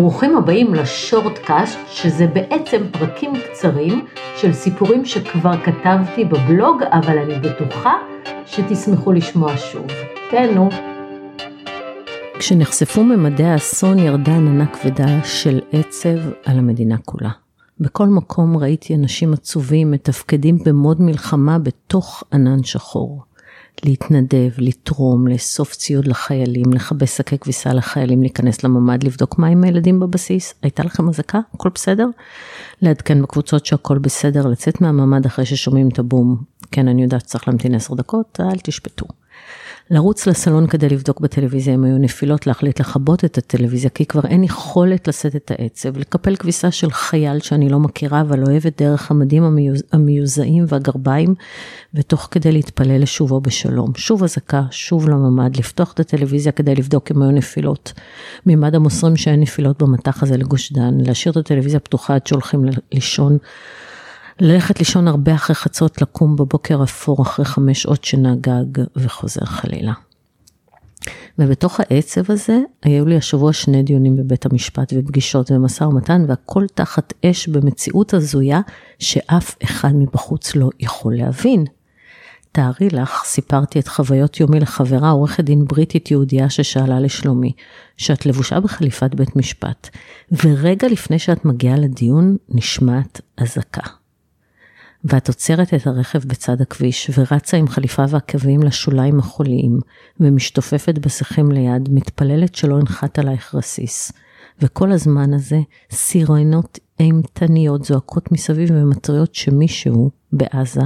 ברוכים הבאים לשורטקאסט, שזה בעצם פרקים קצרים של סיפורים שכבר כתבתי בבלוג, אבל אני בטוחה שתשמחו לשמוע שוב. תהנו. כשנחשפו ממדי האסון ירדה עננה כבדה של עצב על המדינה כולה. בכל מקום ראיתי אנשים עצובים מתפקדים במוד מלחמה בתוך ענן שחור. להתנדב, לתרום, לאסוף ציוד לחיילים, לכבס שקי כביסה לחיילים, להיכנס לממ"ד, לבדוק מה עם הילדים בבסיס, הייתה לכם אזעקה? הכל בסדר? לעדכן בקבוצות שהכל בסדר, לצאת מהממ"ד אחרי ששומעים את הבום. כן, אני יודעת שצריך להמתין עשר דקות, אל תשפטו. לרוץ לסלון כדי לבדוק בטלוויזיה אם היו נפילות, להחליט לכבות את הטלוויזיה, כי כבר אין יכולת לשאת את העצב, לקפל כביסה של חייל שאני לא מכירה, אבל אוהבת דרך המדים המיוז... המיוזעים והגרביים, ותוך כדי להתפלל לשובו בשלום. שוב אזעקה, שוב לממ"ד, לפתוח את הטלוויזיה כדי לבדוק אם היו נפילות. ממד המוסרים שאין נפילות במטח הזה לגוש דן, להשאיר את הטלוויזיה פתוחה עד שהולכים לישון. ללכת לישון הרבה אחרי חצות, לקום בבוקר אפור אחרי חמש שעות שינה גג וחוזר חלילה. ובתוך העצב הזה היו לי השבוע שני דיונים בבית המשפט ופגישות ומשא ומתן והכל תחת אש במציאות הזויה שאף אחד מבחוץ לא יכול להבין. תארי לך, סיפרתי את חוויות יומי לחברה עורכת דין בריטית יהודייה ששאלה לשלומי, שאת לבושה בחליפת בית משפט, ורגע לפני שאת מגיעה לדיון נשמעת אזעקה. ואת עוצרת את הרכב בצד הכביש ורצה עם חליפה ועקבים לשוליים החוליים, ומשתופפת בשיחים ליד, מתפללת שלא ינחת עלייך רסיס. וכל הזמן הזה, סירנות אימתניות זועקות מסביב ומתריעות שמישהו בעזה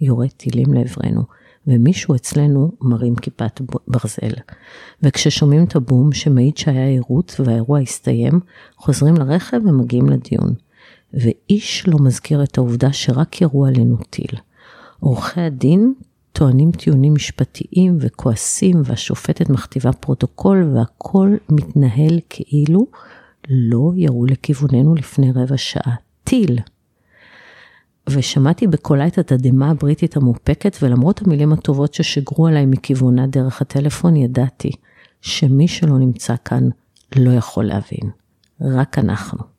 יורה טילים לעברנו, ומישהו אצלנו מרים כיפת ברזל. וכששומעים את הבום שמעיד שהיה יירוט והאירוע הסתיים, חוזרים לרכב ומגיעים לדיון. ואיש לא מזכיר את העובדה שרק ירו עלינו טיל. עורכי הדין טוענים טיעונים משפטיים וכועסים והשופטת מכתיבה פרוטוקול והכל מתנהל כאילו לא ירו לכיווננו לפני רבע שעה. טיל. ושמעתי בקולה את התדהמה הבריטית המאופקת ולמרות המילים הטובות ששיגרו עליי מכיוונה דרך הטלפון ידעתי שמי שלא נמצא כאן לא יכול להבין. רק אנחנו.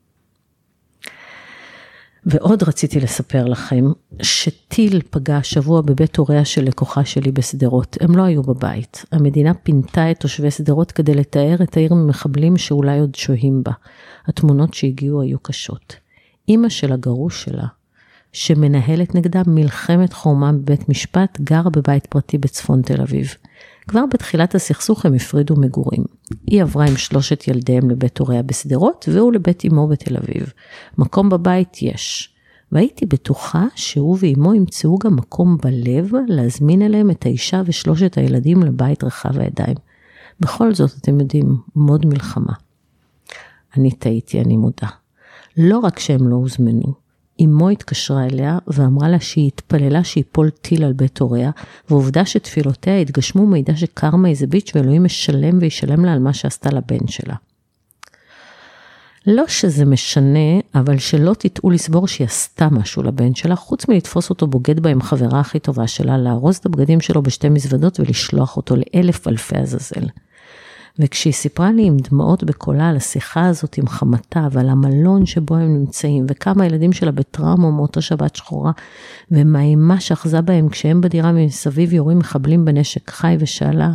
ועוד רציתי לספר לכם, שטיל פגע השבוע בבית הוריה של לקוחה שלי בשדרות. הם לא היו בבית. המדינה פינתה את תושבי שדרות כדי לתאר את העיר ממחבלים שאולי עוד שוהים בה. התמונות שהגיעו היו קשות. אימא של הגרוש שלה, שמנהלת נגדה מלחמת חורמה בבית משפט, גרה בבית פרטי בצפון תל אביב. כבר בתחילת הסכסוך הם הפרידו מגורים. היא עברה עם שלושת ילדיהם לבית הוריה בשדרות, והוא לבית אמו בתל אביב. מקום בבית יש. והייתי בטוחה שהוא ואימו ימצאו גם מקום בלב להזמין אליהם את האישה ושלושת הילדים לבית רחב הידיים. בכל זאת, אתם יודעים, מוד מלחמה. אני טעיתי, אני מודה. לא רק שהם לא הוזמנו, אמו התקשרה אליה ואמרה לה שהיא התפללה שיפול טיל על בית הוריה, ועובדה שתפילותיה התגשמו מידע שקרמה איזה ביץ' ואלוהים משלם וישלם לה על מה שעשתה לבן שלה. לא שזה משנה, אבל שלא תטעו לסבור שהיא עשתה משהו לבן שלה, חוץ מלתפוס אותו בוגד בה עם חברה הכי טובה שלה, לארוז את הבגדים שלו בשתי מזוודות ולשלוח אותו לאלף אלפי עזאזל. וכשהיא סיפרה לי עם דמעות בקולה על השיחה הזאת עם חמתה ועל המלון שבו הם נמצאים וכמה הילדים שלה בטראומה מאותה שבת שחורה ומה אימה שאחזה בהם כשהם בדירה מסביב יורים מחבלים בנשק חי ושאלה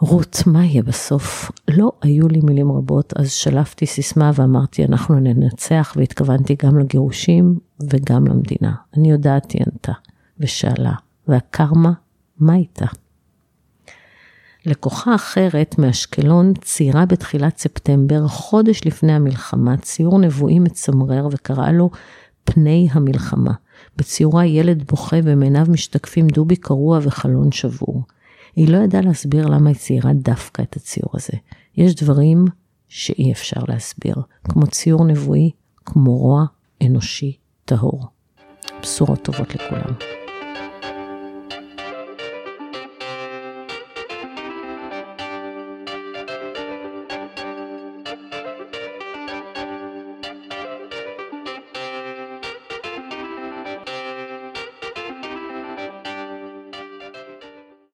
רות, מה יהיה בסוף? לא היו לי מילים רבות, אז שלפתי סיסמה ואמרתי, אנחנו ננצח, והתכוונתי גם לגירושים וגם למדינה. אני יודעת, היא ענתה, ושאלה, והקרמה, מה איתה? לקוחה אחרת מאשקלון ציירה בתחילת ספטמבר, חודש לפני המלחמה, ציור נבואי מצמרר וקראה לו פני המלחמה. בציורה ילד בוכה ומעיניו משתקפים דובי קרוע וחלון שבור. היא לא ידעה להסביר למה היא ציירה דווקא את הציור הזה. יש דברים שאי אפשר להסביר, כמו ציור נבואי, כמו רוע אנושי טהור. בשורות טובות לכולם.